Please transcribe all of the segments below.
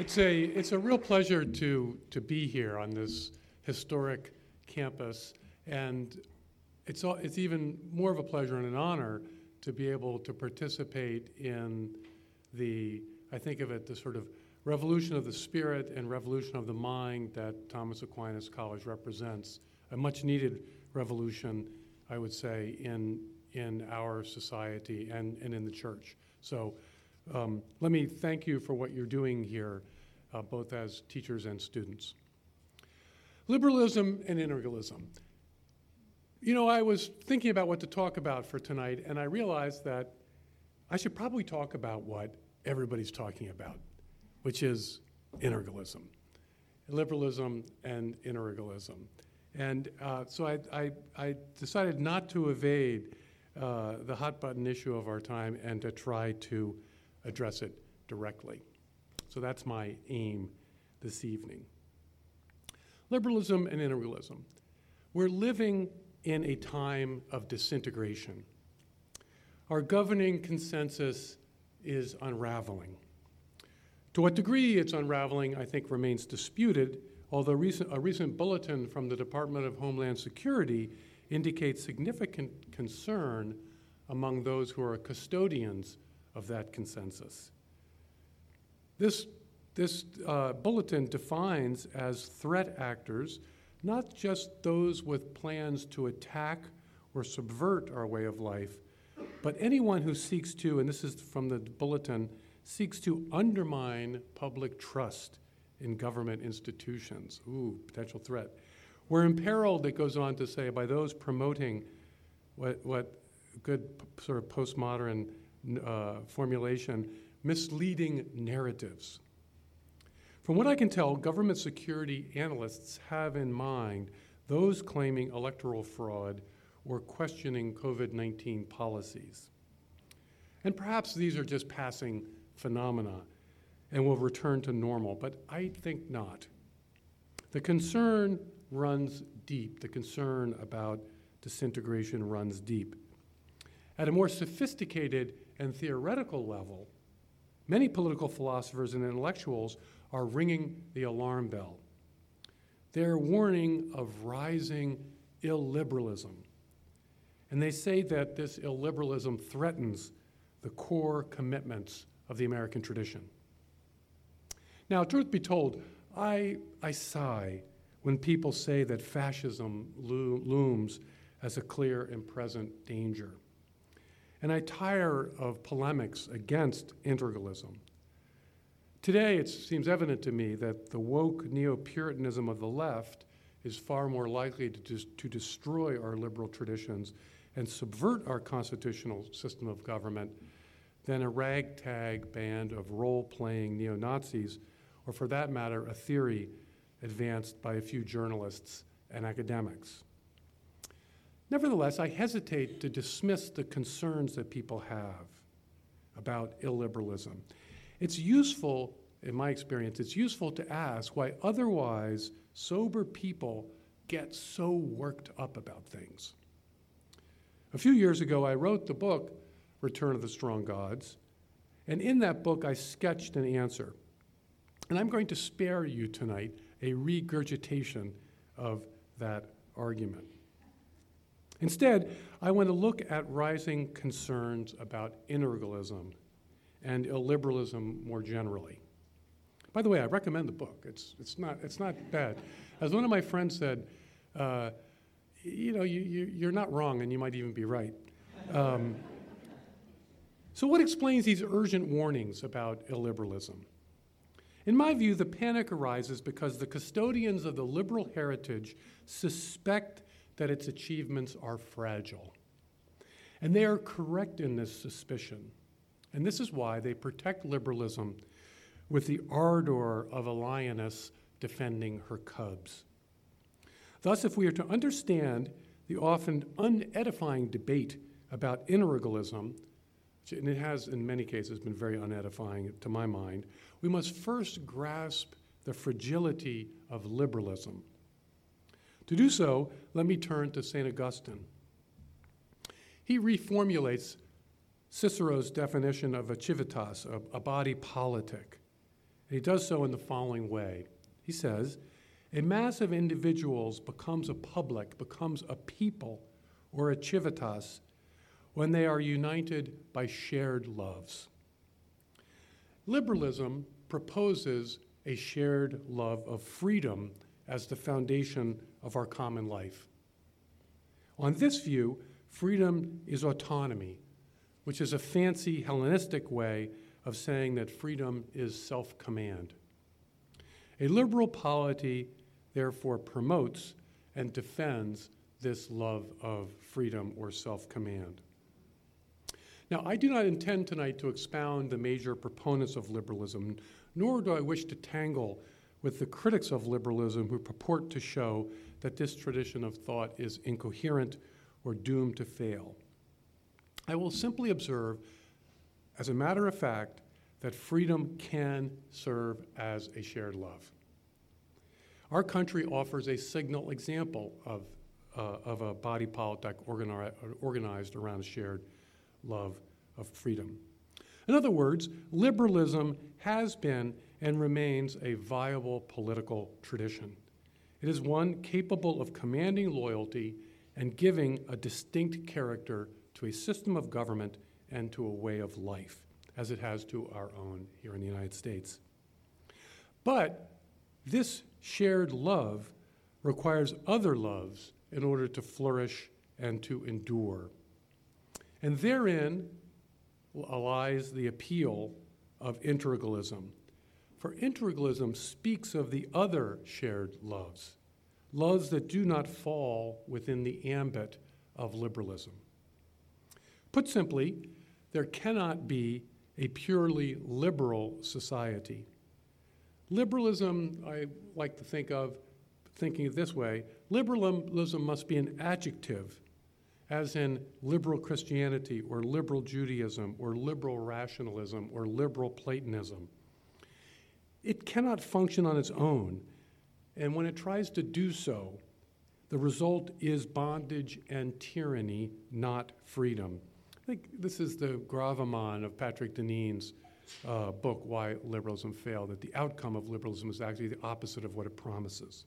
It's a, it's a real pleasure to, to be here on this historic campus. And it's, al- it's even more of a pleasure and an honor to be able to participate in the, I think of it, the sort of revolution of the spirit and revolution of the mind that Thomas Aquinas College represents. A much needed revolution, I would say, in, in our society and, and in the church. So um, let me thank you for what you're doing here, uh, both as teachers and students. Liberalism and integralism. You know, I was thinking about what to talk about for tonight, and I realized that I should probably talk about what everybody's talking about, which is integralism, liberalism and integralism. And uh, so I, I, I decided not to evade uh, the hot button issue of our time and to try to address it directly. So that's my aim this evening. Liberalism and integralism. We're living in a time of disintegration. Our governing consensus is unraveling. To what degree it's unraveling, I think, remains disputed, although recent, a recent bulletin from the Department of Homeland Security indicates significant concern among those who are custodians of that consensus. This, this uh, bulletin defines as threat actors not just those with plans to attack or subvert our way of life, but anyone who seeks to, and this is from the bulletin, seeks to undermine public trust in government institutions. Ooh, potential threat. We're imperiled, it goes on to say, by those promoting what, what good sort of postmodern uh, formulation, misleading narratives. From what I can tell, government security analysts have in mind those claiming electoral fraud or questioning COVID 19 policies. And perhaps these are just passing phenomena and will return to normal, but I think not. The concern runs deep. The concern about disintegration runs deep. At a more sophisticated and theoretical level, many political philosophers and intellectuals are ringing the alarm bell. They're warning of rising illiberalism. And they say that this illiberalism threatens the core commitments of the American tradition. Now, truth be told, I, I sigh when people say that fascism lo- looms as a clear and present danger. And I tire of polemics against integralism. Today, it seems evident to me that the woke neo Puritanism of the left is far more likely to, dis- to destroy our liberal traditions and subvert our constitutional system of government than a ragtag band of role playing neo Nazis, or for that matter, a theory advanced by a few journalists and academics. Nevertheless, I hesitate to dismiss the concerns that people have about illiberalism. It's useful, in my experience, it's useful to ask why otherwise sober people get so worked up about things. A few years ago, I wrote the book, Return of the Strong Gods, and in that book, I sketched an answer. And I'm going to spare you tonight a regurgitation of that argument. Instead, I want to look at rising concerns about integralism and illiberalism more generally. By the way, I recommend the book. It's, it's, not, it's not bad. As one of my friends said, uh, you know, you, you, you're not wrong, and you might even be right. Um, so, what explains these urgent warnings about illiberalism? In my view, the panic arises because the custodians of the liberal heritage suspect that its achievements are fragile. And they are correct in this suspicion. And this is why they protect liberalism with the ardor of a lioness defending her cubs. Thus, if we are to understand the often unedifying debate about integralism, and it has in many cases been very unedifying to my mind, we must first grasp the fragility of liberalism. To do so, let me turn to St. Augustine. He reformulates Cicero's definition of a civitas, a, a body politic. And he does so in the following way. He says, A mass of individuals becomes a public, becomes a people, or a civitas, when they are united by shared loves. Liberalism proposes a shared love of freedom as the foundation of our common life. On this view, freedom is autonomy, which is a fancy Hellenistic way of saying that freedom is self command. A liberal polity, therefore, promotes and defends this love of freedom or self command. Now, I do not intend tonight to expound the major proponents of liberalism, nor do I wish to tangle with the critics of liberalism who purport to show that this tradition of thought is incoherent or doomed to fail. I will simply observe, as a matter of fact, that freedom can serve as a shared love. Our country offers a signal example of, uh, of a body politic organi- organized around a shared love of freedom. In other words, liberalism has been and remains a viable political tradition. It is one capable of commanding loyalty and giving a distinct character to a system of government and to a way of life, as it has to our own here in the United States. But this shared love requires other loves in order to flourish and to endure. And therein lies the appeal of integralism. For integralism speaks of the other shared loves, loves that do not fall within the ambit of liberalism. Put simply, there cannot be a purely liberal society. Liberalism, I like to think of thinking it this way liberalism must be an adjective as in liberal Christianity or liberal Judaism or liberal rationalism or liberal Platonism. It cannot function on its own, and when it tries to do so, the result is bondage and tyranny, not freedom. I think this is the gravamen of Patrick Deneen's uh, book, Why Liberalism Failed, that the outcome of liberalism is actually the opposite of what it promises.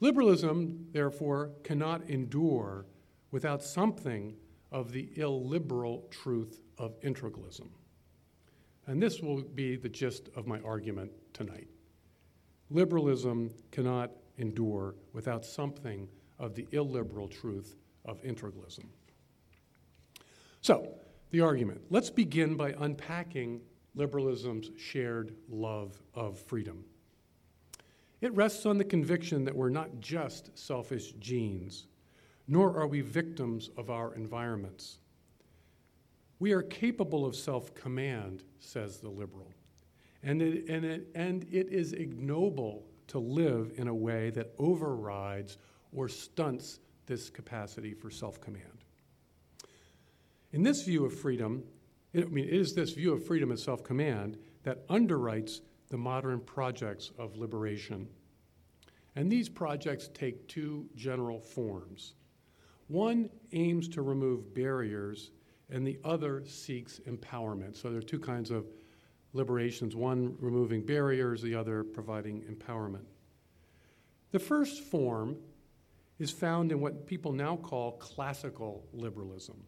Liberalism, therefore, cannot endure without something of the illiberal truth of integralism. And this will be the gist of my argument tonight. Liberalism cannot endure without something of the illiberal truth of integralism. So, the argument. Let's begin by unpacking liberalism's shared love of freedom. It rests on the conviction that we're not just selfish genes nor are we victims of our environments. We are capable of self command, says the liberal, and it, and, it, and it is ignoble to live in a way that overrides or stunts this capacity for self command. In this view of freedom, it, I mean, it is this view of freedom and self command that underwrites the modern projects of liberation. And these projects take two general forms one aims to remove barriers, and the other seeks empowerment. So there are two kinds of liberations one removing barriers, the other providing empowerment. The first form is found in what people now call classical liberalism.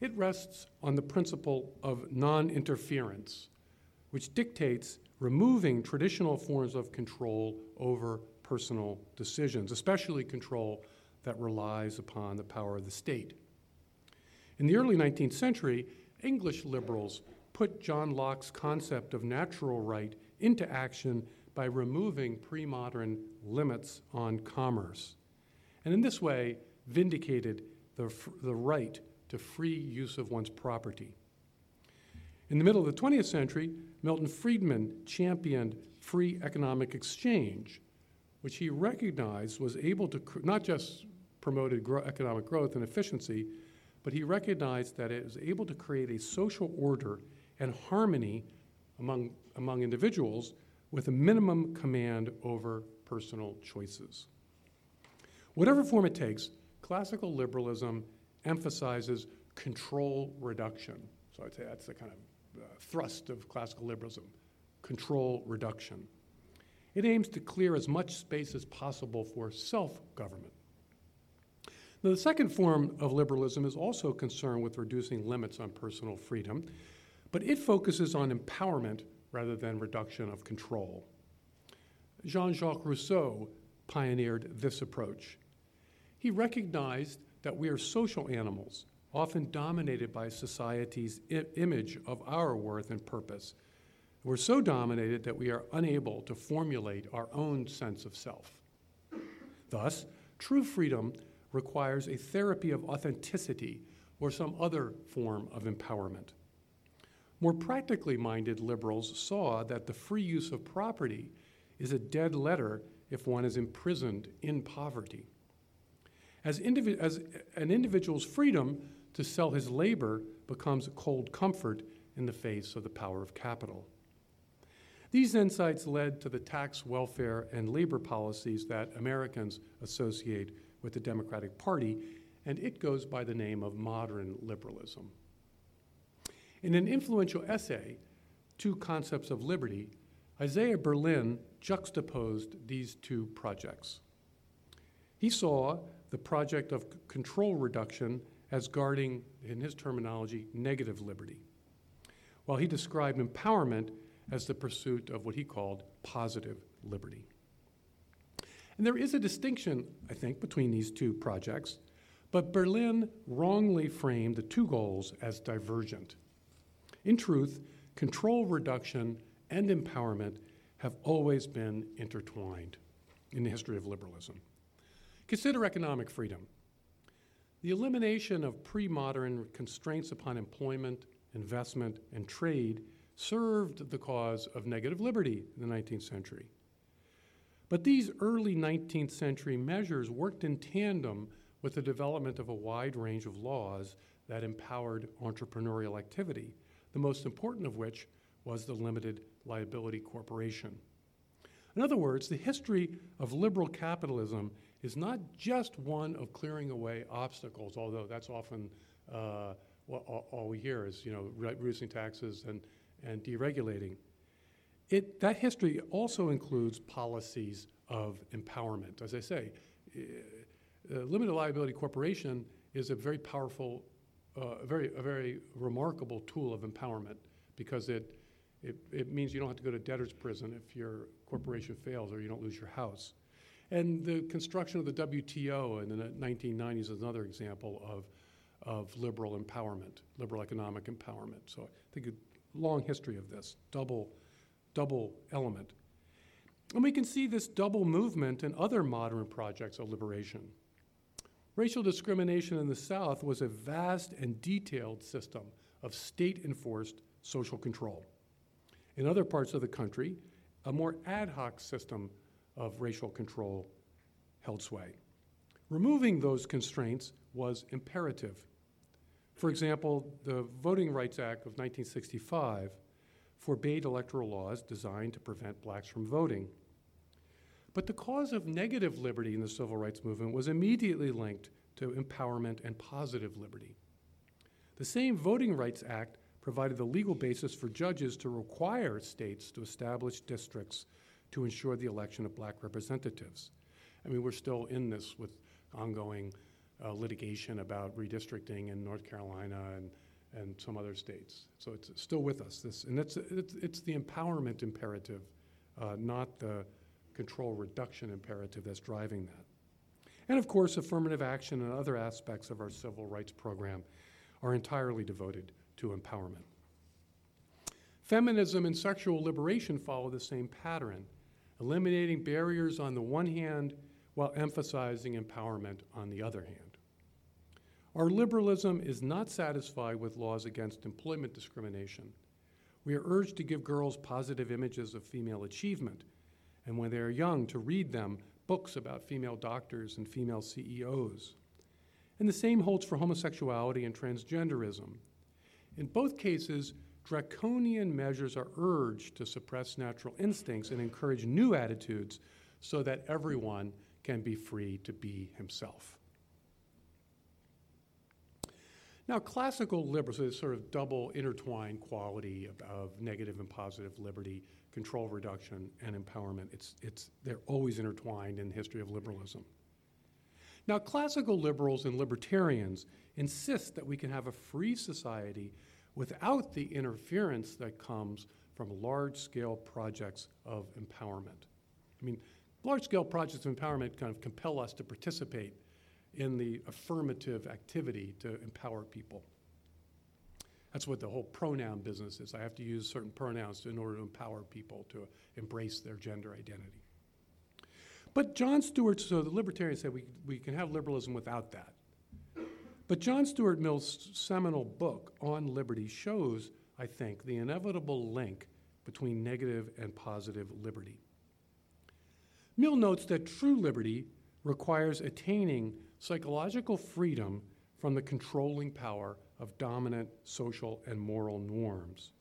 It rests on the principle of non interference, which dictates removing traditional forms of control over personal decisions, especially control that relies upon the power of the state. In the early 19th century, English liberals put John Locke's concept of natural right into action by removing pre modern limits on commerce, and in this way vindicated the, the right to free use of one's property. In the middle of the 20th century, Milton Friedman championed free economic exchange, which he recognized was able to not just promoted gro- economic growth and efficiency, but he recognized that it was able to create a social order and harmony among, among individuals with a minimum command over personal choices. Whatever form it takes, classical liberalism emphasizes control reduction. So I'd say that's the kind of uh, thrust of classical liberalism control reduction. It aims to clear as much space as possible for self government. Now, the second form of liberalism is also concerned with reducing limits on personal freedom, but it focuses on empowerment rather than reduction of control. Jean Jacques Rousseau pioneered this approach. He recognized that we are social animals, often dominated by society's I- image of our worth and purpose. We're so dominated that we are unable to formulate our own sense of self. Thus, true freedom requires a therapy of authenticity or some other form of empowerment. More practically minded liberals saw that the free use of property is a dead letter if one is imprisoned in poverty. As, indivi- as an individual's freedom to sell his labor becomes cold comfort in the face of the power of capital. These insights led to the tax, welfare, and labor policies that Americans associate with the Democratic Party, and it goes by the name of modern liberalism. In an influential essay, Two Concepts of Liberty, Isaiah Berlin juxtaposed these two projects. He saw the project of control reduction as guarding, in his terminology, negative liberty, while he described empowerment as the pursuit of what he called positive liberty. And there is a distinction, I think, between these two projects, but Berlin wrongly framed the two goals as divergent. In truth, control reduction and empowerment have always been intertwined in the history of liberalism. Consider economic freedom. The elimination of pre modern constraints upon employment, investment, and trade served the cause of negative liberty in the 19th century. But these early 19th century measures worked in tandem with the development of a wide range of laws that empowered entrepreneurial activity, the most important of which was the limited liability corporation. In other words, the history of liberal capitalism is not just one of clearing away obstacles, although that's often uh, all, all we hear is, you know, re- reducing taxes and, and deregulating. It, that history also includes policies of empowerment. As I say, uh, limited liability corporation is a very powerful, uh, very, a very remarkable tool of empowerment because it, it, it means you don't have to go to debtor's prison if your corporation fails or you don't lose your house. And the construction of the WTO in the 1990s is another example of, of liberal empowerment, liberal economic empowerment. So I think a long history of this, double, double element. And we can see this double movement in other modern projects of liberation. Racial discrimination in the South was a vast and detailed system of state enforced social control. In other parts of the country, a more ad hoc system of racial control held sway. Removing those constraints was imperative. For example, the Voting Rights Act of 1965 forbade electoral laws designed to prevent blacks from voting. But the cause of negative liberty in the civil rights movement was immediately linked to empowerment and positive liberty. The same Voting Rights Act provided the legal basis for judges to require states to establish districts to ensure the election of black representatives. I mean, we're still in this with ongoing uh, litigation about redistricting in North Carolina and, and some other states. So it's still with us. This, and it's, it's, it's the empowerment imperative, uh, not the control reduction imperative that's driving that. And of course, affirmative action and other aspects of our civil rights program are entirely devoted to empowerment. Feminism and sexual liberation follow the same pattern, eliminating barriers on the one hand while emphasizing empowerment on the other hand. Our liberalism is not satisfied with laws against employment discrimination. We are urged to give girls positive images of female achievement, and when they are young, to read them books about female doctors and female CEOs. And the same holds for homosexuality and transgenderism. In both cases, draconian measures are urged to suppress natural instincts and encourage new attitudes so that everyone can be free to be himself. Now, classical liberals, this sort of double intertwined quality of, of negative and positive liberty, control reduction, and empowerment. It's, it's, they're always intertwined in the history of liberalism. Now, classical liberals and libertarians insist that we can have a free society without the interference that comes from large scale projects of empowerment. I mean, large scale projects of empowerment kind of compel us to participate in the affirmative activity to empower people. That's what the whole pronoun business is. I have to use certain pronouns in order to empower people to embrace their gender identity. But John Stuart, so the libertarians say we, we can have liberalism without that. But John Stuart Mill's seminal book on liberty shows, I think, the inevitable link between negative and positive liberty. Mill notes that true liberty requires attaining psychological freedom from the controlling power of dominant social and moral norms.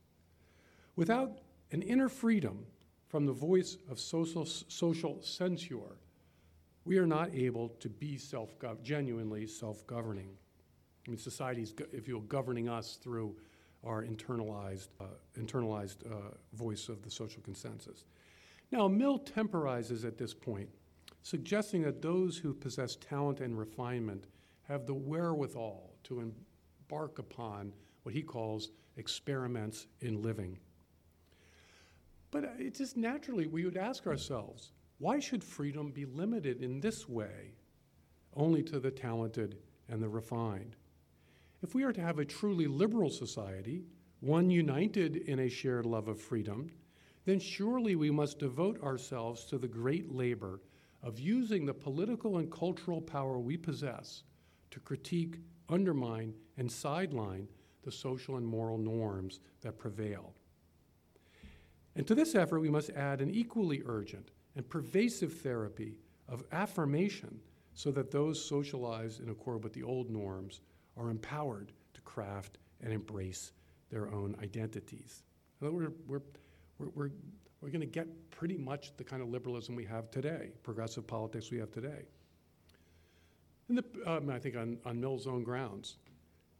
Without an inner freedom from the voice of social, social censure, we are not able to be self genuinely self governing. I mean, society's, if you will, governing us through our internalized, uh, internalized uh, voice of the social consensus. Now, Mill temporizes at this point, suggesting that those who possess talent and refinement have the wherewithal to embark upon what he calls experiments in living. But uh, it just naturally, we would ask ourselves why should freedom be limited in this way only to the talented and the refined? If we are to have a truly liberal society, one united in a shared love of freedom, then surely we must devote ourselves to the great labor of using the political and cultural power we possess to critique, undermine, and sideline the social and moral norms that prevail. And to this effort, we must add an equally urgent and pervasive therapy of affirmation so that those socialized in accord with the old norms are empowered to craft and embrace their own identities. We're, we're, we're, we're, we're going to get pretty much the kind of liberalism we have today, progressive politics we have today. And the, um, I think on, on Mill's own grounds.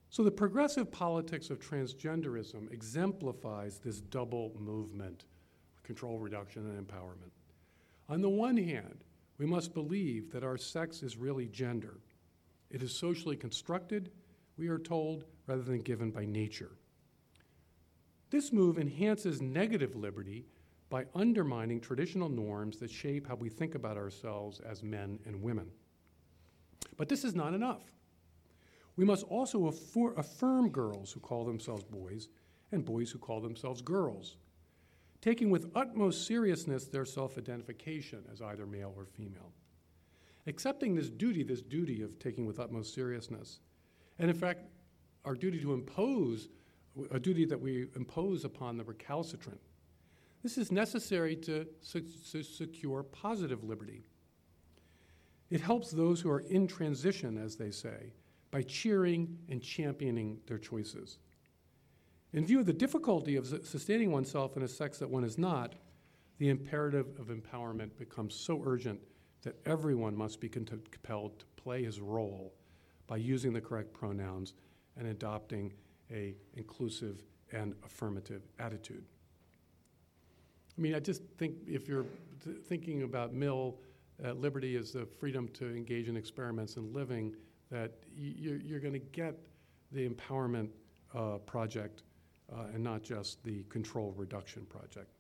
So the progressive politics of transgenderism exemplifies this double movement control reduction and empowerment. On the one hand, we must believe that our sex is really gender. It is socially constructed, we are told, rather than given by nature. This move enhances negative liberty by undermining traditional norms that shape how we think about ourselves as men and women. But this is not enough. We must also affirm girls who call themselves boys and boys who call themselves girls, taking with utmost seriousness their self identification as either male or female. Accepting this duty, this duty of taking with utmost seriousness, and in fact, our duty to impose, a duty that we impose upon the recalcitrant, this is necessary to, su- to secure positive liberty it helps those who are in transition, as they say, by cheering and championing their choices. In view of the difficulty of sustaining oneself in a sex that one is not, the imperative of empowerment becomes so urgent that everyone must be compelled to play his role by using the correct pronouns and adopting a inclusive and affirmative attitude. I mean, I just think if you're th- thinking about Mill uh, liberty is the freedom to engage in experiments in living, that you're, you're going to get the empowerment uh, project uh, and not just the control reduction project.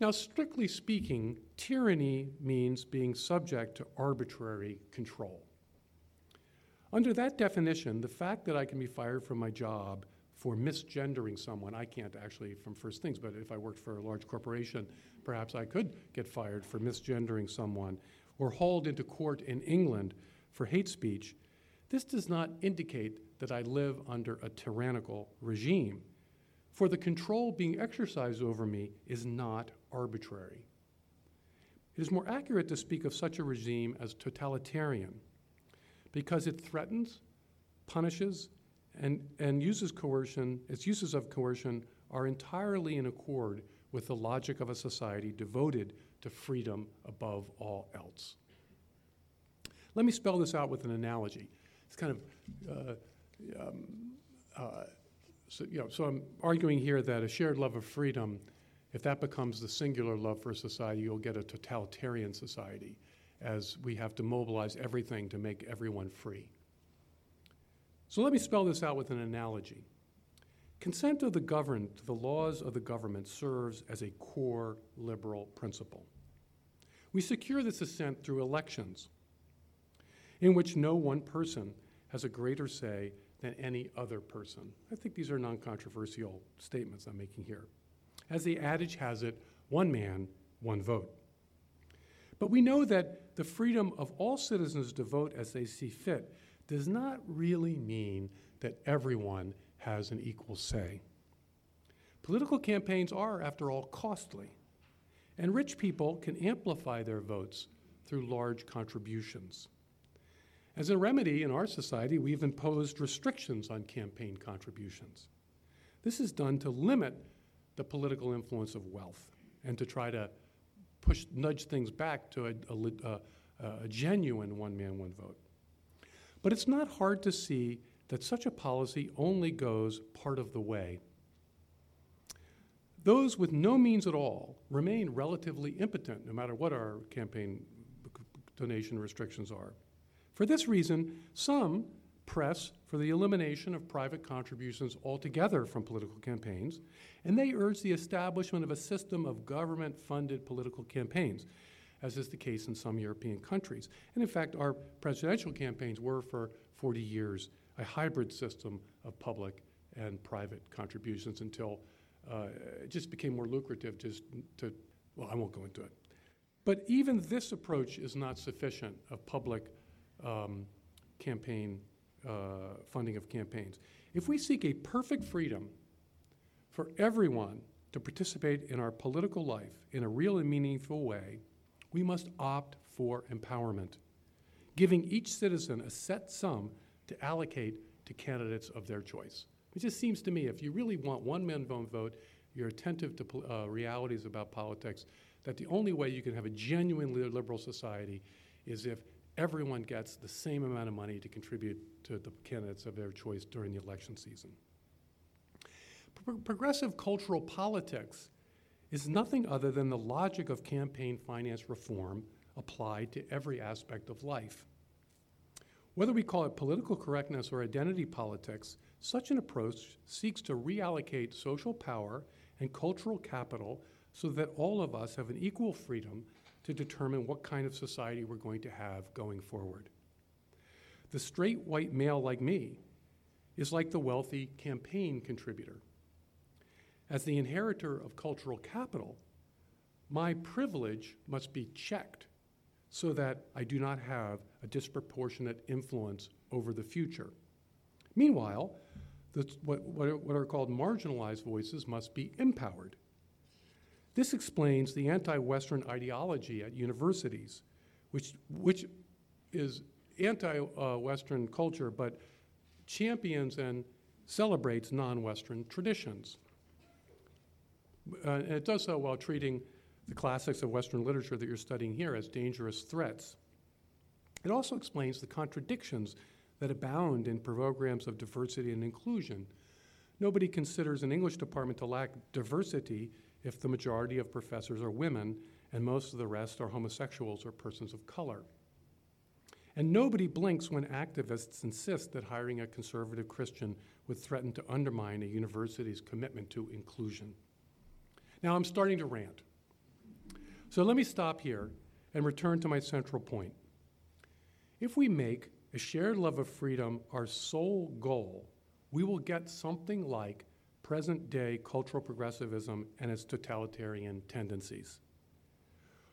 Now, strictly speaking, tyranny means being subject to arbitrary control. Under that definition, the fact that I can be fired from my job for misgendering someone. I can't actually from First Things, but if I worked for a large corporation, perhaps I could get fired for misgendering someone or hauled into court in England for hate speech. This does not indicate that I live under a tyrannical regime, for the control being exercised over me is not arbitrary. It is more accurate to speak of such a regime as totalitarian because it threatens, punishes, and, and uses coercion, its uses of coercion are entirely in accord with the logic of a society devoted to freedom above all else. Let me spell this out with an analogy. It's kind of, uh, um, uh, so, you know, so I'm arguing here that a shared love of freedom if that becomes the singular love for a society, you'll get a totalitarian society as we have to mobilize everything to make everyone free. So let me spell this out with an analogy. Consent of the governed to the laws of the government serves as a core liberal principle. We secure this assent through elections, in which no one person has a greater say than any other person. I think these are non controversial statements I'm making here. As the adage has it, one man, one vote. But we know that the freedom of all citizens to vote as they see fit does not really mean that everyone has an equal say. Political campaigns are, after all, costly, and rich people can amplify their votes through large contributions. As a remedy in our society, we've imposed restrictions on campaign contributions. This is done to limit the political influence of wealth and to try to push, nudge things back to a, a, a, a genuine one man, one vote. But it's not hard to see that such a policy only goes part of the way. Those with no means at all remain relatively impotent, no matter what our campaign donation restrictions are. For this reason, some press for the elimination of private contributions altogether from political campaigns, and they urge the establishment of a system of government funded political campaigns, as is the case in some European countries. And in fact, our presidential campaigns were for 40 years a hybrid system of public and private contributions until uh, it just became more lucrative just to, well, I won't go into it. But even this approach is not sufficient of public um, campaign uh, funding of campaigns. If we seek a perfect freedom for everyone to participate in our political life in a real and meaningful way, we must opt for empowerment, giving each citizen a set sum to allocate to candidates of their choice. It just seems to me if you really want one man, one vote, you're attentive to uh, realities about politics, that the only way you can have a genuinely liberal society is if everyone gets the same amount of money to contribute to the candidates of their choice during the election season. Pro- progressive cultural politics is nothing other than the logic of campaign finance reform applied to every aspect of life. Whether we call it political correctness or identity politics, such an approach seeks to reallocate social power and cultural capital so that all of us have an equal freedom to determine what kind of society we're going to have going forward. The straight white male like me is like the wealthy campaign contributor. As the inheritor of cultural capital, my privilege must be checked so that I do not have a disproportionate influence over the future. Meanwhile, the, what, what are called marginalized voices must be empowered this explains the anti Western ideology at universities, which, which is anti Western culture but champions and celebrates non Western traditions. Uh, and it does so while treating the classics of Western literature that you're studying here as dangerous threats. It also explains the contradictions that abound in programs of diversity and inclusion. Nobody considers an English department to lack diversity if the majority of professors are women and most of the rest are homosexuals or persons of color. And nobody blinks when activists insist that hiring a conservative Christian would threaten to undermine a university's commitment to inclusion. Now I'm starting to rant. So let me stop here and return to my central point. If we make a shared love of freedom our sole goal, we will get something like present day cultural progressivism and its totalitarian tendencies.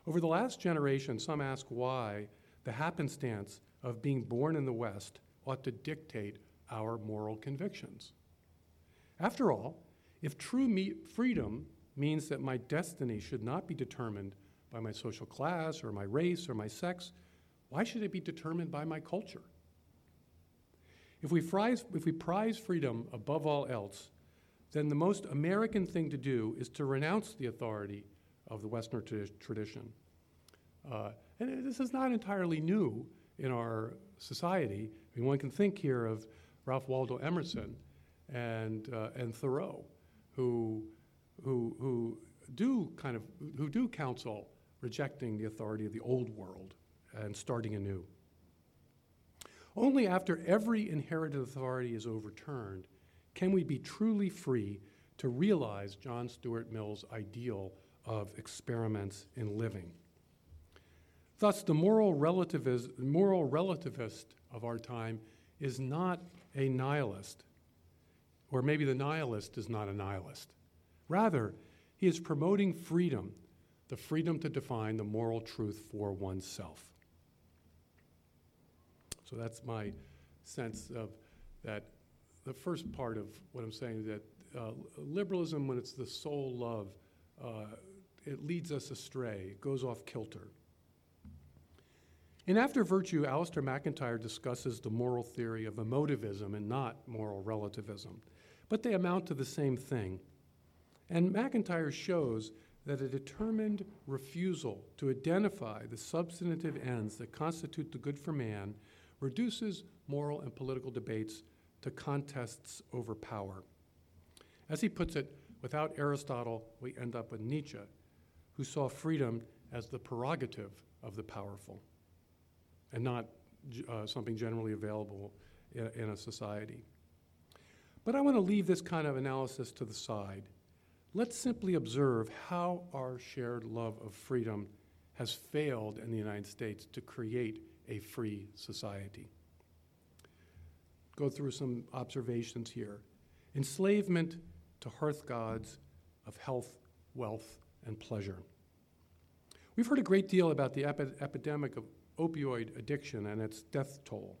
Over the last generation, some ask why the happenstance of being born in the West ought to dictate our moral convictions. After all, if true freedom means that my destiny should not be determined by my social class or my race or my sex, why should it be determined by my culture? If we, prize, if we prize freedom above all else, then the most American thing to do is to renounce the authority of the Western t- tradition. Uh, and this is not entirely new in our society. I mean, one can think here of Ralph Waldo Emerson and, uh, and Thoreau, who, who, who do kind of, who do counsel rejecting the authority of the old world and starting anew. Only after every inherited authority is overturned can we be truly free to realize John Stuart Mill's ideal of experiments in living. Thus, the moral relativist, moral relativist of our time is not a nihilist, or maybe the nihilist is not a nihilist. Rather, he is promoting freedom, the freedom to define the moral truth for oneself. So that's my sense of that. The first part of what I'm saying is that uh, liberalism, when it's the sole love, uh, it leads us astray, it goes off kilter. In After Virtue, Alasdair MacIntyre discusses the moral theory of emotivism and not moral relativism, but they amount to the same thing. And MacIntyre shows that a determined refusal to identify the substantive ends that constitute the good for man reduces moral and political debates to contests over power. As he puts it, without Aristotle, we end up with Nietzsche, who saw freedom as the prerogative of the powerful and not uh, something generally available in, in a society. But I want to leave this kind of analysis to the side. Let's simply observe how our shared love of freedom has failed in the United States to create a free society. Go through some observations here. Enslavement to hearth gods of health, wealth, and pleasure. We've heard a great deal about the epi- epidemic of opioid addiction and its death toll.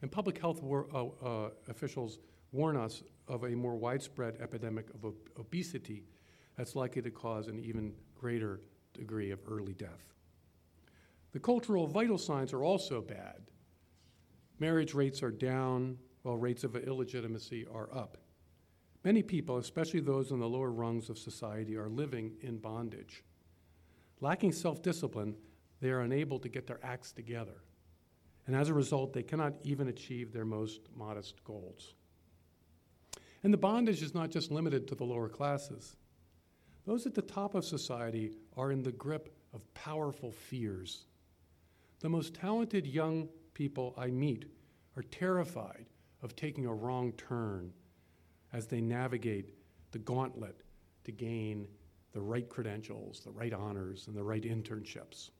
And public health war- uh, uh, officials warn us of a more widespread epidemic of ob- obesity that's likely to cause an even greater degree of early death. The cultural vital signs are also bad. Marriage rates are down, while rates of illegitimacy are up. Many people, especially those in the lower rungs of society, are living in bondage. Lacking self discipline, they are unable to get their acts together. And as a result, they cannot even achieve their most modest goals. And the bondage is not just limited to the lower classes. Those at the top of society are in the grip of powerful fears. The most talented young people I meet are terrified of taking a wrong turn as they navigate the gauntlet to gain the right credentials, the right honors, and the right internships.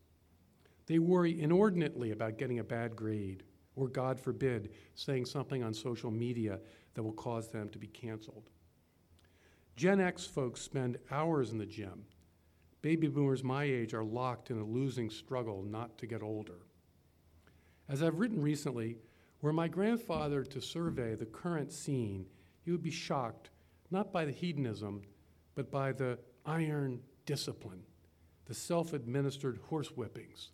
They worry inordinately about getting a bad grade, or God forbid, saying something on social media that will cause them to be canceled. Gen X folks spend hours in the gym. Baby boomers my age are locked in a losing struggle not to get older. As I've written recently, were my grandfather to survey the current scene, he would be shocked not by the hedonism, but by the iron discipline, the self administered horsewhippings.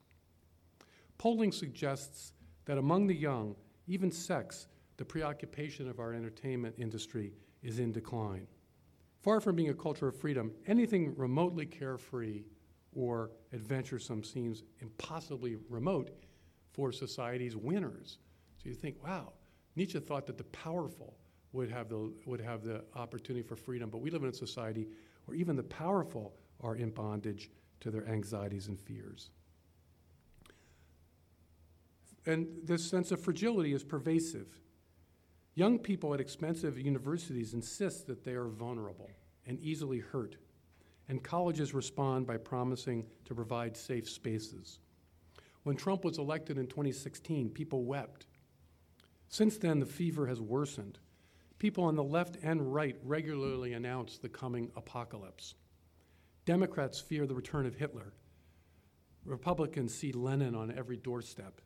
Polling suggests that among the young, even sex, the preoccupation of our entertainment industry is in decline. Far from being a culture of freedom, anything remotely carefree or adventuresome seems impossibly remote for society's winners. So you think, wow, Nietzsche thought that the powerful would have the, would have the opportunity for freedom, but we live in a society where even the powerful are in bondage to their anxieties and fears. And this sense of fragility is pervasive. Young people at expensive universities insist that they are vulnerable and easily hurt, and colleges respond by promising to provide safe spaces. When Trump was elected in 2016, people wept. Since then, the fever has worsened. People on the left and right regularly announce the coming apocalypse. Democrats fear the return of Hitler. Republicans see Lenin on every doorstep.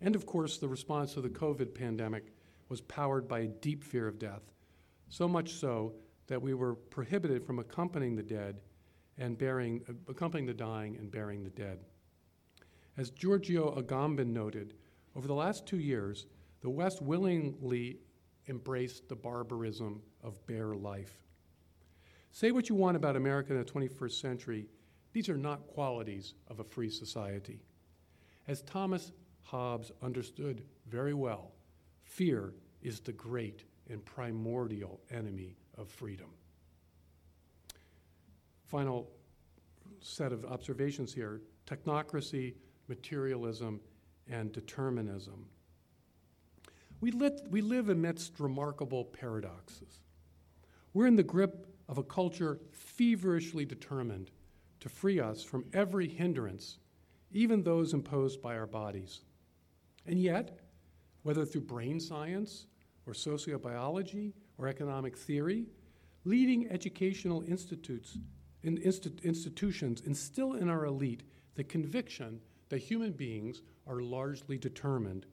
And of course, the response to the COVID pandemic was powered by a deep fear of death, so much so that we were prohibited from accompanying the dead and uh, accompanying the dying and burying the dead. As Giorgio Agamben noted, over the last two years, the West willingly embraced the barbarism of bare life. Say what you want about America in the 21st century, these are not qualities of a free society. As Thomas Hobbes understood very well fear is the great and primordial enemy of freedom. final set of observations here technocracy, materialism, and determinism. We, lit, we live amidst remarkable paradoxes. We're in the grip of a culture feverishly determined to free us from every hindrance, even those imposed by our bodies. And yet, whether through brain science or sociobiology or economic theory, leading educational institutes, in insti- institutions instill in our elite the conviction that human beings are largely determined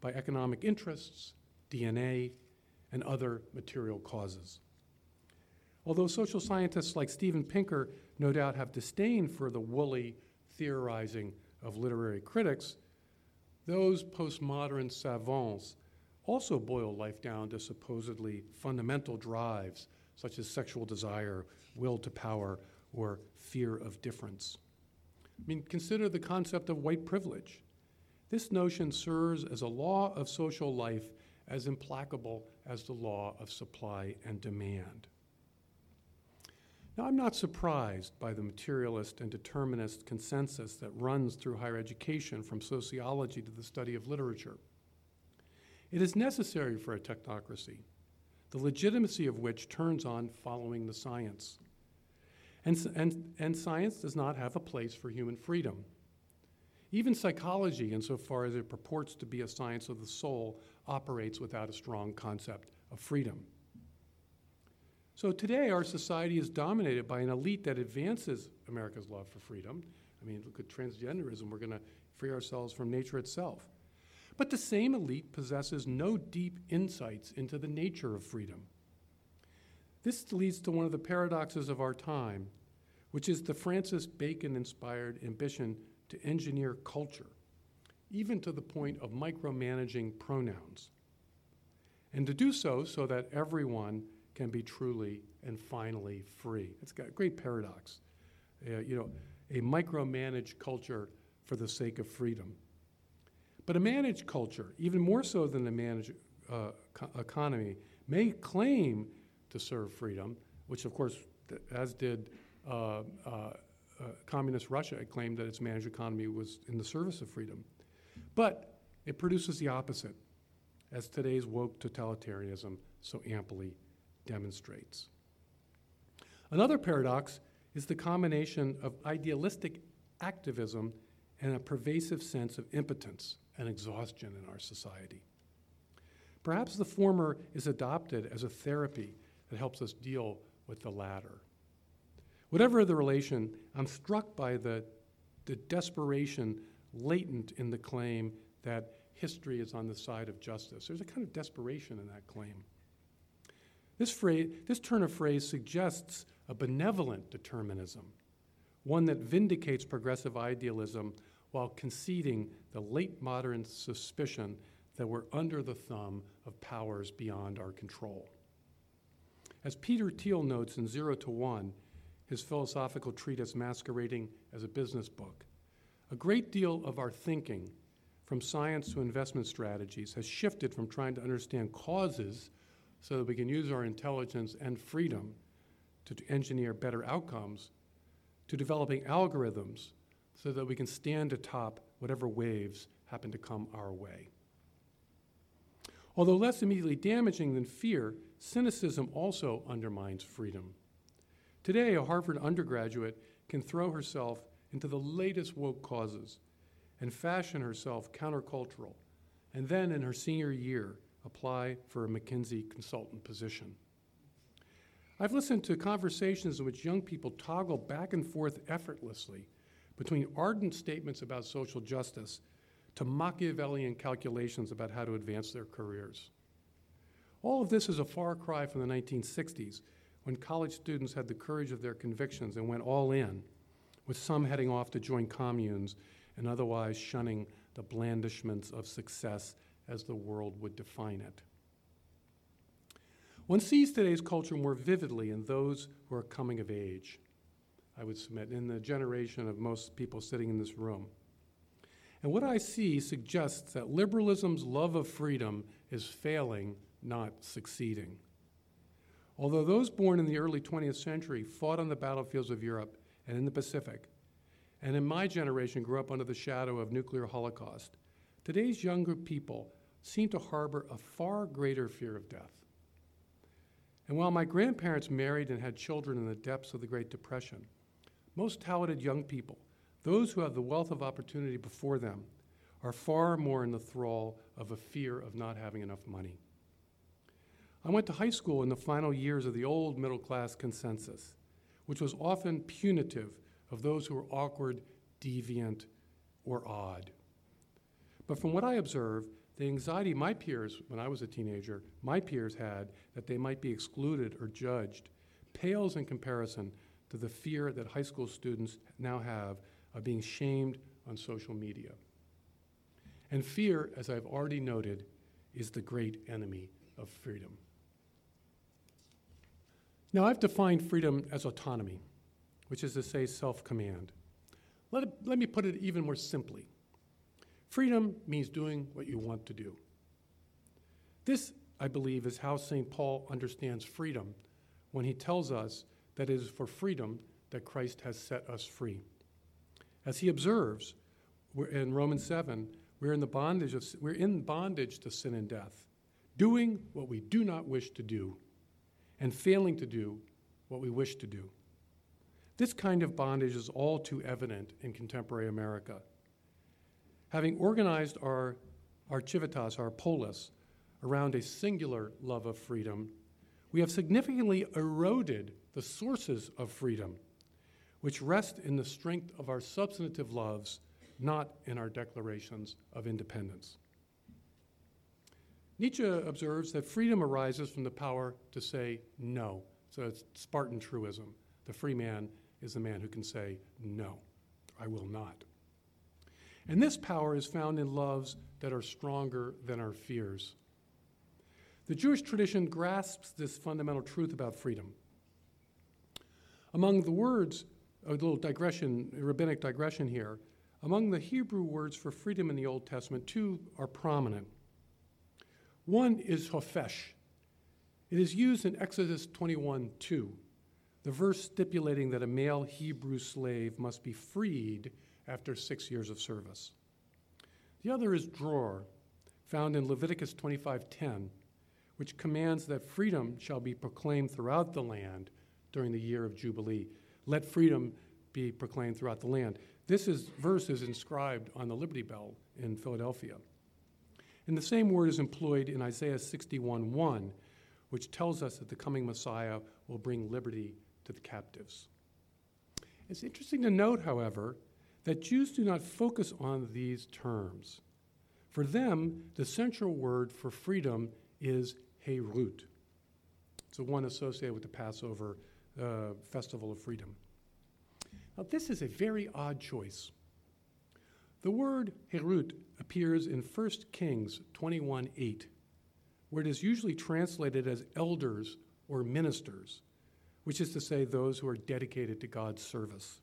by economic interests, DNA, and other material causes. Although social scientists like Steven Pinker no doubt have disdain for the woolly theorizing of literary critics, those postmodern savants also boil life down to supposedly fundamental drives such as sexual desire, will to power, or fear of difference. I mean, consider the concept of white privilege. This notion serves as a law of social life as implacable as the law of supply and demand. Now, I'm not surprised by the materialist and determinist consensus that runs through higher education from sociology to the study of literature. It is necessary for a technocracy, the legitimacy of which turns on following the science. And, and, and science does not have a place for human freedom. Even psychology, insofar as it purports to be a science of the soul, operates without a strong concept of freedom. So today, our society is dominated by an elite that advances America's love for freedom. I mean, look at transgenderism. We're going to free ourselves from nature itself. But the same elite possesses no deep insights into the nature of freedom. This leads to one of the paradoxes of our time, which is the Francis Bacon inspired ambition to engineer culture, even to the point of micromanaging pronouns. And to do so so that everyone can be truly and finally free. It's got a great paradox. Uh, you know, a micromanaged culture for the sake of freedom. But a managed culture, even more so than a managed uh, co- economy, may claim to serve freedom, which of course, th- as did uh, uh uh, communist Russia had claimed that its managed economy was in the service of freedom. But it produces the opposite, as today's woke totalitarianism so amply demonstrates. Another paradox is the combination of idealistic activism and a pervasive sense of impotence and exhaustion in our society. Perhaps the former is adopted as a therapy that helps us deal with the latter. Whatever the relation, I'm struck by the, the desperation latent in the claim that history is on the side of justice. There's a kind of desperation in that claim. This, phrase, this turn of phrase suggests a benevolent determinism, one that vindicates progressive idealism while conceding the late modern suspicion that we're under the thumb of powers beyond our control. As Peter Thiel notes in Zero to One, his philosophical treatise masquerading as a business book. A great deal of our thinking, from science to investment strategies, has shifted from trying to understand causes so that we can use our intelligence and freedom to engineer better outcomes to developing algorithms so that we can stand atop whatever waves happen to come our way. Although less immediately damaging than fear, cynicism also undermines freedom. Today, a Harvard undergraduate can throw herself into the latest woke causes and fashion herself countercultural, and then in her senior year, apply for a McKinsey consultant position. I've listened to conversations in which young people toggle back and forth effortlessly between ardent statements about social justice to Machiavellian calculations about how to advance their careers. All of this is a far cry from the 1960s when college students had the courage of their convictions and went all in, with some heading off to join communes and otherwise shunning the blandishments of success as the world would define it. One sees today's culture more vividly in those who are coming of age, I would submit, in the generation of most people sitting in this room. And what I see suggests that liberalism's love of freedom is failing, not succeeding. Although those born in the early 20th century fought on the battlefields of Europe and in the Pacific, and in my generation grew up under the shadow of nuclear holocaust, today's younger people seem to harbor a far greater fear of death. And while my grandparents married and had children in the depths of the Great Depression, most talented young people, those who have the wealth of opportunity before them, are far more in the thrall of a fear of not having enough money. I went to high school in the final years of the old middle class consensus, which was often punitive of those who were awkward, deviant, or odd. But from what I observed, the anxiety my peers, when I was a teenager, my peers had that they might be excluded or judged, pales in comparison to the fear that high school students now have of being shamed on social media. And fear, as I've already noted, is the great enemy of freedom. Now, I've defined freedom as autonomy, which is to say self command. Let, let me put it even more simply freedom means doing what you want to do. This, I believe, is how St. Paul understands freedom when he tells us that it is for freedom that Christ has set us free. As he observes in Romans 7, we're in, the bondage of, we're in bondage to sin and death, doing what we do not wish to do and failing to do what we wish to do. This kind of bondage is all too evident in contemporary America. Having organized our, our civitas, our polis, around a singular love of freedom, we have significantly eroded the sources of freedom, which rest in the strength of our substantive loves, not in our declarations of independence. Nietzsche observes that freedom arises from the power to say no. So it's Spartan truism. The free man is the man who can say, No, I will not. And this power is found in loves that are stronger than our fears. The Jewish tradition grasps this fundamental truth about freedom. Among the words, a little digression, a rabbinic digression here, among the Hebrew words for freedom in the Old Testament, two are prominent. One is hofesh. It is used in Exodus 21 2, the verse stipulating that a male Hebrew slave must be freed after six years of service. The other is dror, found in Leviticus 25:10, which commands that freedom shall be proclaimed throughout the land during the year of Jubilee. Let freedom be proclaimed throughout the land. This is, verse is inscribed on the Liberty Bell in Philadelphia. And the same word is employed in Isaiah 61 1, which tells us that the coming Messiah will bring liberty to the captives. It's interesting to note, however, that Jews do not focus on these terms. For them, the central word for freedom is Herut. It's the one associated with the Passover uh, festival of freedom. Now, this is a very odd choice. The word Herut appears in 1 Kings 21 8, where it is usually translated as elders or ministers, which is to say, those who are dedicated to God's service.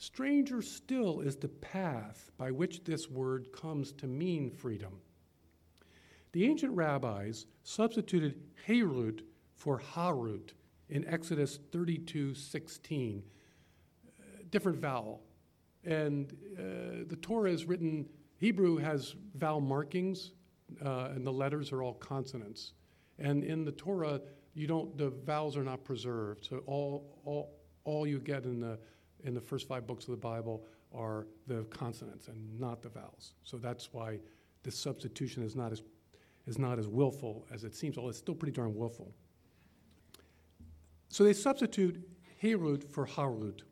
Stranger still is the path by which this word comes to mean freedom. The ancient rabbis substituted Herut for Harut in Exodus 32 16, uh, different vowel, and uh, the Torah is written, Hebrew has vowel markings, uh, and the letters are all consonants. And in the Torah, you don't, the vowels are not preserved. So all, all, all you get in the, in the first five books of the Bible are the consonants and not the vowels. So that's why this substitution is not as, is not as willful as it seems, although it's still pretty darn willful. So they substitute Herut for Harut.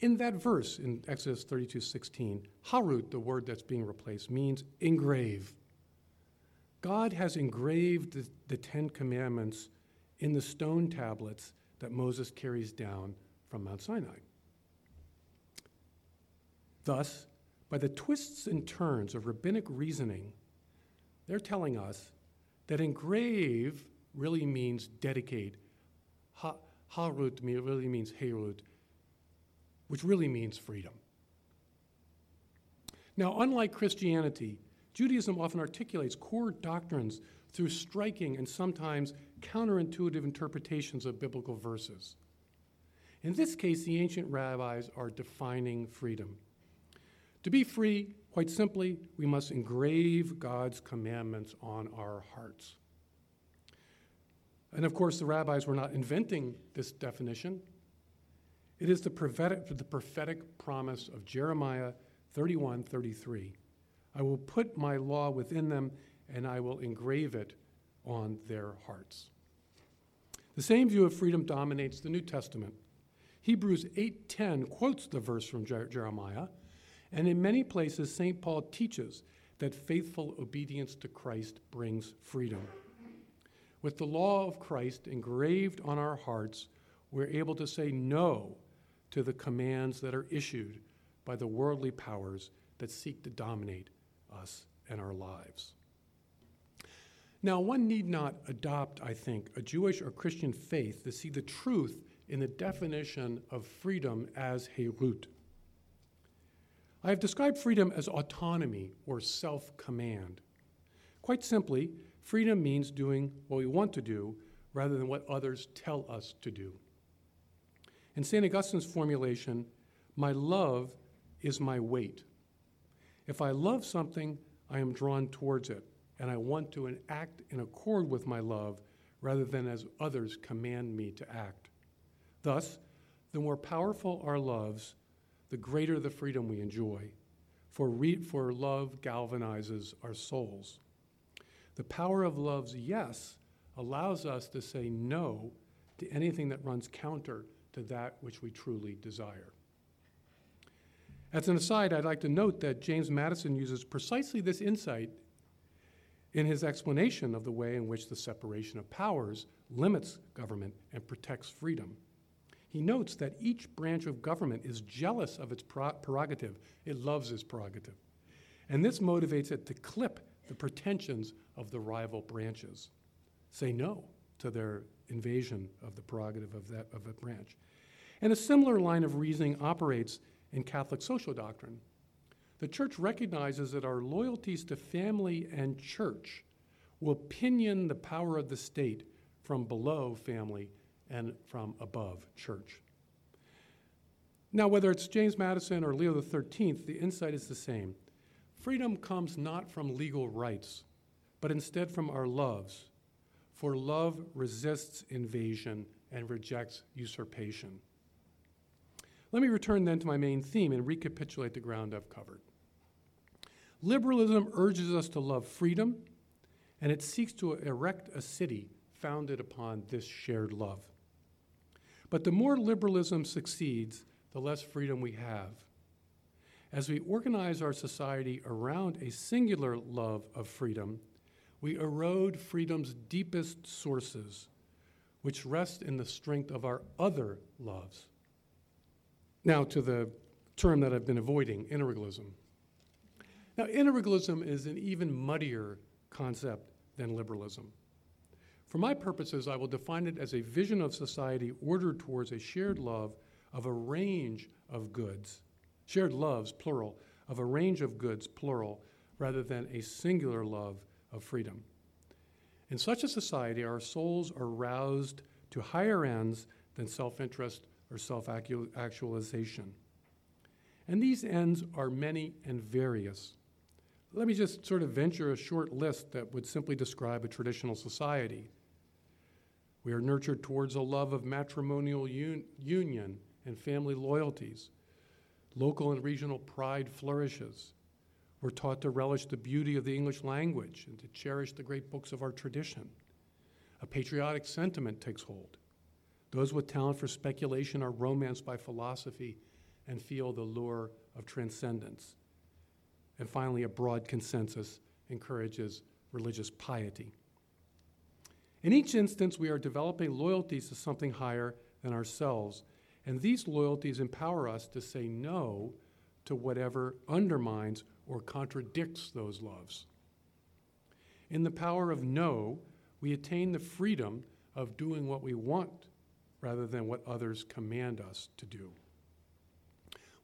In that verse in Exodus 32 16, harut, the word that's being replaced, means engrave. God has engraved the, the Ten Commandments in the stone tablets that Moses carries down from Mount Sinai. Thus, by the twists and turns of rabbinic reasoning, they're telling us that engrave really means dedicate. Ha, harut really means herut which really means freedom. Now, unlike Christianity, Judaism often articulates core doctrines through striking and sometimes counterintuitive interpretations of biblical verses. In this case, the ancient rabbis are defining freedom. To be free, quite simply, we must engrave God's commandments on our hearts. And of course, the rabbis were not inventing this definition. It is the prophetic, the prophetic promise of Jeremiah 31 33. I will put my law within them, and I will engrave it on their hearts. The same view of freedom dominates the New Testament. Hebrews 8:10 quotes the verse from Jeremiah, and in many places St. Paul teaches that faithful obedience to Christ brings freedom. With the law of Christ engraved on our hearts, we're able to say no to the commands that are issued by the worldly powers that seek to dominate us and our lives. Now, one need not adopt, I think, a Jewish or Christian faith to see the truth in the definition of freedom as herut. I have described freedom as autonomy or self command. Quite simply, freedom means doing what we want to do rather than what others tell us to do. In St. Augustine's formulation, my love is my weight. If I love something, I am drawn towards it, and I want to act in accord with my love rather than as others command me to act. Thus, the more powerful our loves, the greater the freedom we enjoy, for, re- for love galvanizes our souls. The power of love's yes allows us to say no to anything that runs counter to that which we truly desire. As an aside, I'd like to note that James Madison uses precisely this insight in his explanation of the way in which the separation of powers limits government and protects freedom. He notes that each branch of government is jealous of its prerogative, it loves its prerogative. And this motivates it to clip the pretensions of the rival branches, say no to their invasion of the prerogative of that of a branch. And a similar line of reasoning operates in Catholic social doctrine. The church recognizes that our loyalties to family and church will pinion the power of the state from below family and from above church. Now, whether it's James Madison or Leo XIII, the insight is the same. Freedom comes not from legal rights, but instead from our loves. For love resists invasion and rejects usurpation. Let me return then to my main theme and recapitulate the ground I've covered. Liberalism urges us to love freedom, and it seeks to erect a city founded upon this shared love. But the more liberalism succeeds, the less freedom we have. As we organize our society around a singular love of freedom, we erode freedom's deepest sources, which rest in the strength of our other loves. Now, to the term that I've been avoiding integralism. Now, integralism is an even muddier concept than liberalism. For my purposes, I will define it as a vision of society ordered towards a shared love of a range of goods, shared loves, plural, of a range of goods, plural, rather than a singular love of freedom. In such a society, our souls are roused to higher ends than self interest or self actualization. And these ends are many and various. Let me just sort of venture a short list that would simply describe a traditional society. We are nurtured towards a love of matrimonial un- union and family loyalties. Local and regional pride flourishes. We're taught to relish the beauty of the English language and to cherish the great books of our tradition. A patriotic sentiment takes hold. Those with talent for speculation are romanced by philosophy and feel the lure of transcendence. And finally, a broad consensus encourages religious piety. In each instance, we are developing loyalties to something higher than ourselves, and these loyalties empower us to say no to whatever undermines or contradicts those loves. In the power of no, we attain the freedom of doing what we want rather than what others command us to do.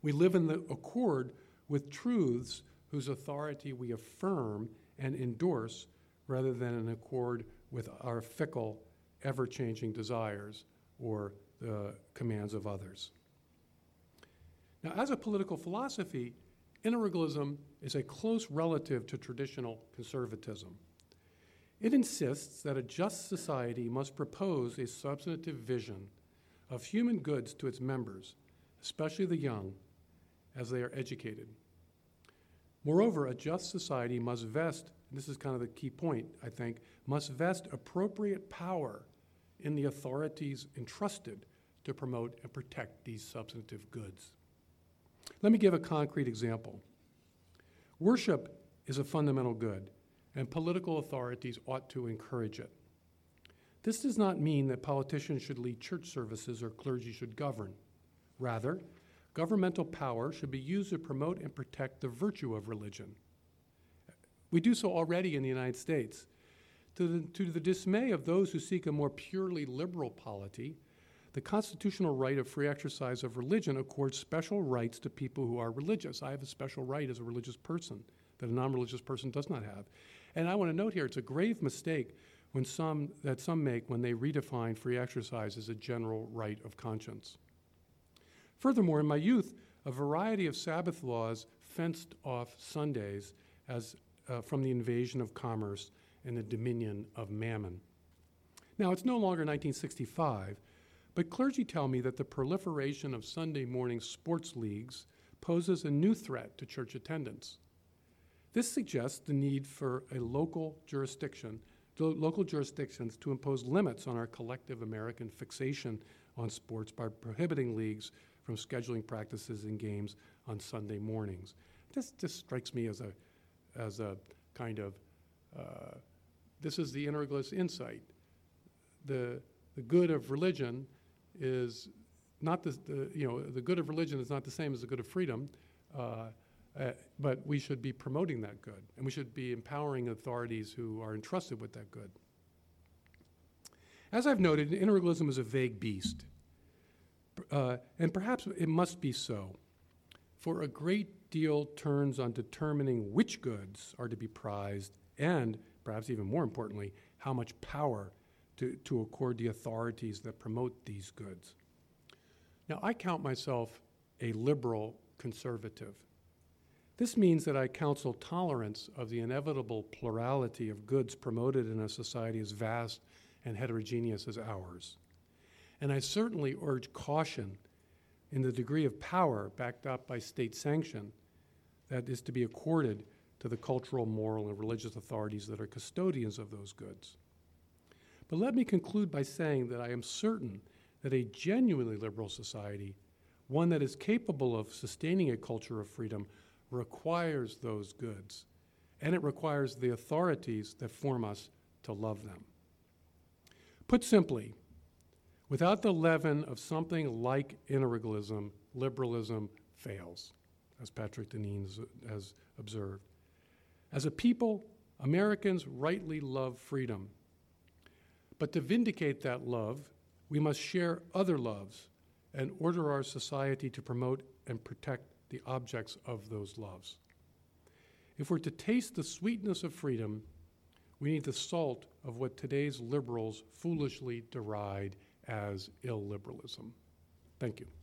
We live in the accord with truths whose authority we affirm and endorse rather than in accord with our fickle ever changing desires or the commands of others. Now, as a political philosophy, integralism is a close relative to traditional conservatism. It insists that a just society must propose a substantive vision of human goods to its members, especially the young, as they are educated. Moreover, a just society must vest, and this is kind of the key point, I think, must vest appropriate power in the authorities entrusted to promote and protect these substantive goods. Let me give a concrete example. Worship is a fundamental good, and political authorities ought to encourage it. This does not mean that politicians should lead church services or clergy should govern. Rather, governmental power should be used to promote and protect the virtue of religion. We do so already in the United States. To the, to the dismay of those who seek a more purely liberal polity, the constitutional right of free exercise of religion accords special rights to people who are religious. I have a special right as a religious person that a non religious person does not have. And I want to note here it's a grave mistake when some, that some make when they redefine free exercise as a general right of conscience. Furthermore, in my youth, a variety of Sabbath laws fenced off Sundays as, uh, from the invasion of commerce and the dominion of mammon. Now, it's no longer 1965, but clergy tell me that the proliferation of Sunday morning sports leagues poses a new threat to church attendance. This suggests the need for a local jurisdiction, local jurisdictions to impose limits on our collective American fixation on sports by prohibiting leagues from scheduling practices and games on Sunday mornings. This just strikes me as a, as a kind of, uh, this is the integralist insight. The, the good of religion is not the, the, you know, the good of religion is not the same as the good of freedom, uh, uh, but we should be promoting that good, and we should be empowering authorities who are entrusted with that good. As I've noted, integralism is a vague beast, uh, and perhaps it must be so, for a great deal turns on determining which goods are to be prized, and perhaps even more importantly, how much power to, to accord the authorities that promote these goods. Now, I count myself a liberal conservative. This means that I counsel tolerance of the inevitable plurality of goods promoted in a society as vast and heterogeneous as ours. And I certainly urge caution in the degree of power backed up by state sanction that is to be accorded to the cultural, moral, and religious authorities that are custodians of those goods. But let me conclude by saying that I am certain that a genuinely liberal society, one that is capable of sustaining a culture of freedom, requires those goods, and it requires the authorities that form us to love them. Put simply, without the leaven of something like integralism, liberalism fails, as Patrick Deneen has observed. As a people, Americans rightly love freedom but to vindicate that love, we must share other loves and order our society to promote and protect the objects of those loves. If we're to taste the sweetness of freedom, we need the salt of what today's liberals foolishly deride as illiberalism. Thank you.